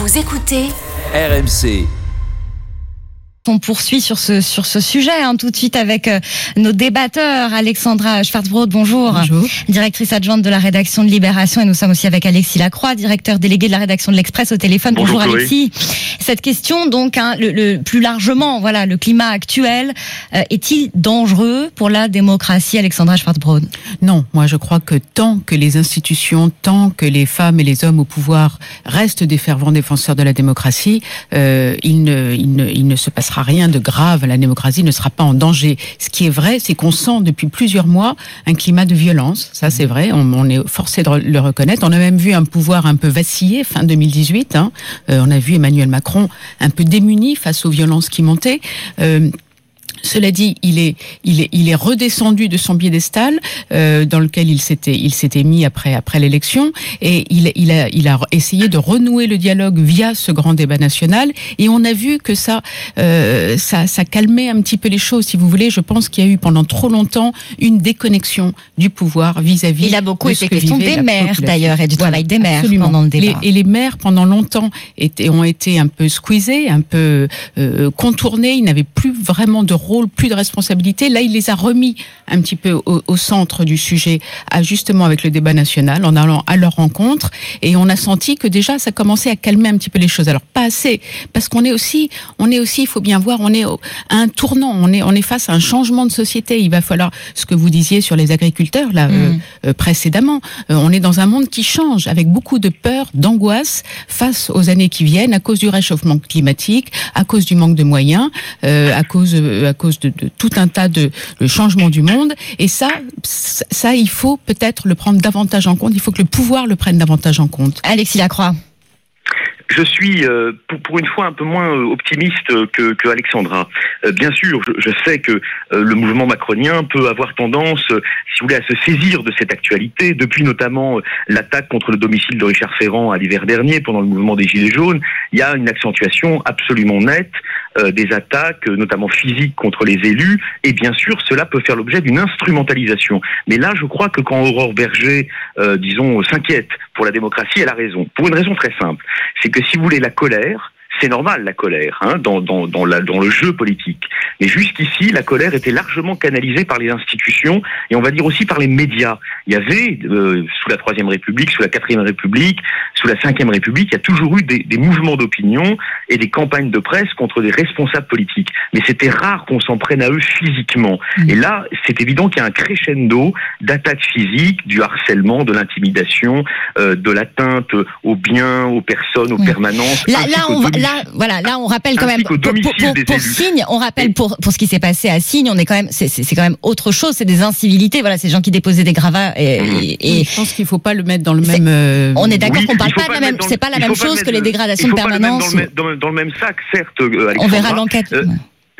Vous écoutez RMC. On poursuit sur ce sur ce sujet hein, tout de suite avec euh, nos débatteurs. Alexandra Schwarzbrod, bonjour. Bonjour. Directrice adjointe de la rédaction de Libération et nous sommes aussi avec Alexis Lacroix, directeur délégué de la rédaction de l'Express au téléphone. Bonjour. Alexis. Cette question donc hein, le, le- plus largement voilà le climat actuel euh, est-il dangereux pour la démocratie Alexandra Schwarzbrod Non, moi je crois que tant que les institutions, tant que les femmes et les hommes au pouvoir restent des fervents défenseurs de la démocratie, euh, il, ne, il, ne, il ne se passera rien de grave. La démocratie ne sera pas en danger. Ce qui est vrai, c'est qu'on sent depuis plusieurs mois un climat de violence. Ça, c'est vrai. On, est forcé de le reconnaître. On a même vu un pouvoir un peu vaciller fin 2018. Hein. Euh, on a vu Emmanuel Macron un peu démuni face aux violences qui montaient. Euh, cela dit, il est, il est, il est redescendu de son piédestal euh, dans lequel il s'était, il s'était mis après, après l'élection, et il, il a, il a essayé de renouer le dialogue via ce grand débat national. Et on a vu que ça, euh, ça, ça calmait un petit peu les choses, si vous voulez. Je pense qu'il y a eu pendant trop longtemps une déconnexion du pouvoir vis-à-vis. Il a beaucoup été que question des maires d'ailleurs et du Voilà, travail des maires absolument. pendant le débat. Les- et les maires, pendant longtemps, étaient, ont été un peu squeezés, un peu euh, contournés. Ils n'avaient plus vraiment de rôle, plus de responsabilité. Là, il les a remis un petit peu au, au centre du sujet, à- justement avec le débat national, en allant à leur rencontre. Et on a senti que déjà, ça commençait à calmer un petit peu les choses. Alors, pas assez, parce qu'on est aussi, on est aussi, il faut bien voir, on est au- à un tournant. On est, on est face à un changement de société. Il va falloir, ce que vous disiez sur les agriculteurs, là, euh, Mm. euh, précédemment, euh, on est dans un monde qui change, avec beaucoup de peur, d'angoisse face aux années qui viennent, à cause du réchauffement climatique, à cause du manque de moyens, euh, à cause, à cause de, de tout un tas de, de changements du monde. Et ça, ça, il faut peut-être le prendre davantage en compte. Il faut que le pouvoir le prenne davantage en compte. Alexis Lacroix. Je suis euh, pour, pour une fois un peu moins euh, optimiste que, que Alexandra. Euh, bien sûr, je, je sais que euh, le mouvement macronien peut avoir tendance, si vous voulez, à se saisir de cette actualité, depuis notamment l'attaque contre le domicile de Richard Ferrand à l'hiver dernier pendant le mouvement des Gilets jaunes. Il y a une accentuation absolument nette euh, des attaques, euh, notamment physiques, contre les élus, et bien sûr, cela peut faire l'objet d'une instrumentalisation. Mais là, je crois que quand Aurore Berger, euh, disons, s'inquiète pour la démocratie, elle a raison. Pour une raison très simple, c'est que si vous voulez la colère, c'est normal la colère hein, dans, dans, dans, la, dans le jeu politique. Mais jusqu'ici, la colère était largement canalisée par les institutions et on va dire aussi par les médias. Il y avait, euh, sous la Troisième République, sous la Quatrième République, sous la Cinquième République, il y a toujours eu des, des mouvements d'opinion et des campagnes de presse contre des responsables politiques. Mais c'était rare qu'on s'en prenne à eux physiquement. Mm. Et là, c'est évident qu'il y a un crescendo d'attaques physiques, du harcèlement, de l'intimidation, euh, de l'atteinte aux biens, aux personnes, aux Oui. permanences. Là, ainsi là, qu'aux on, va- domiciles. Là, voilà, là, on rappelle quand même pour. Signe, on rappelle pour pour ce qui s'est passé à Signe, on est quand même, c'est c'est c'est quand même autre chose, c'est des incivilités, voilà, ces gens qui déposaient des gravats et, Mmh. et- et je pense qu'il ne faut pas le mettre dans le même. euh, on est d'accord Oui, qu'on parle pas de la même, c'est pas la même pas chose que les dégradations pas le permanence. Dans le, même- dans, le- dans le même sac, certes, euh, On verra l'enquête. Euh,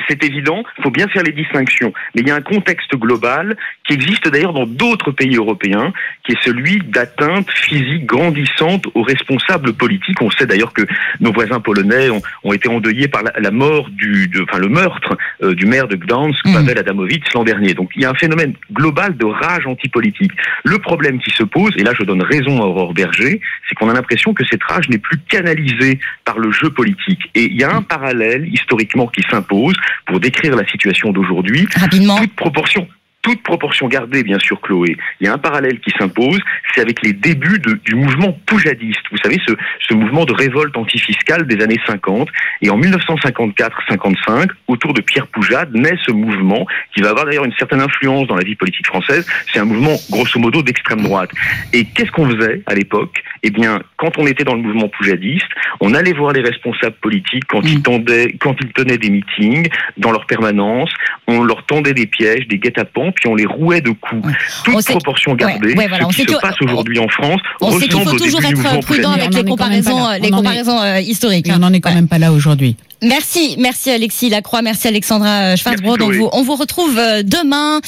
c'est évident, il faut bien faire les distinctions. Mais il y a un contexte global qui existe d'ailleurs dans d'autres pays européens, qui est celui d'atteintes physiques grandissantes aux responsables politiques. On sait d'ailleurs que nos voisins polonais ont, ont été endeuillés par la, la mort du, de- enfin le meurtre euh, du maire de Gdansk, Mhm. Pavel Adamowicz, l'an dernier. Donc il y a un phénomène global de rage antipolitique. Le problème qui se pose, et là je donne raison à Aurore Berger, c'est qu'on a l'impression que cette rage n'est plus canalisée par le jeu politique. Et il y a un parallèle historiquement qui s'impose pour décrire la situation d'aujourd'hui, Rapidement. toute proportion. Toute proportion gardée, bien sûr, Chloé. Il y a un parallèle qui s'impose, c'est avec les débuts du mouvement poujadiste. Vous savez, ce, ce mouvement de révolte antifiscale des années 50. Et en 1954-55, autour de Pierre Poujade, naît ce mouvement qui va avoir d'ailleurs une certaine influence dans la vie politique française. C'est un mouvement, grosso modo, d'extrême droite. Et qu'est-ce qu'on faisait à l'époque? Eh bien, quand on était dans le mouvement poujadiste, on allait voir les responsables politiques quand, ils, Mm. tendaient, quand ils tenaient des meetings dans leur permanence, on leur tendait des pièges, des guet-apens, puis on les rouait de coups. Ouais. Toute On sait- proportion gardée, ouais, ouais, voilà, on ce qui se que- passe aujourd'hui en France On sait qu'il ressemble faut au toujours être prudent poujadiste. avec On les comparaisons, les On est- comparaisons euh, historiques. Et on n'en est quand Ouais. même pas là aujourd'hui. Merci, merci Alexis Lacroix, merci Alexandra Schwarzbrod. On Chloé. vous, on vous retrouve euh, demain.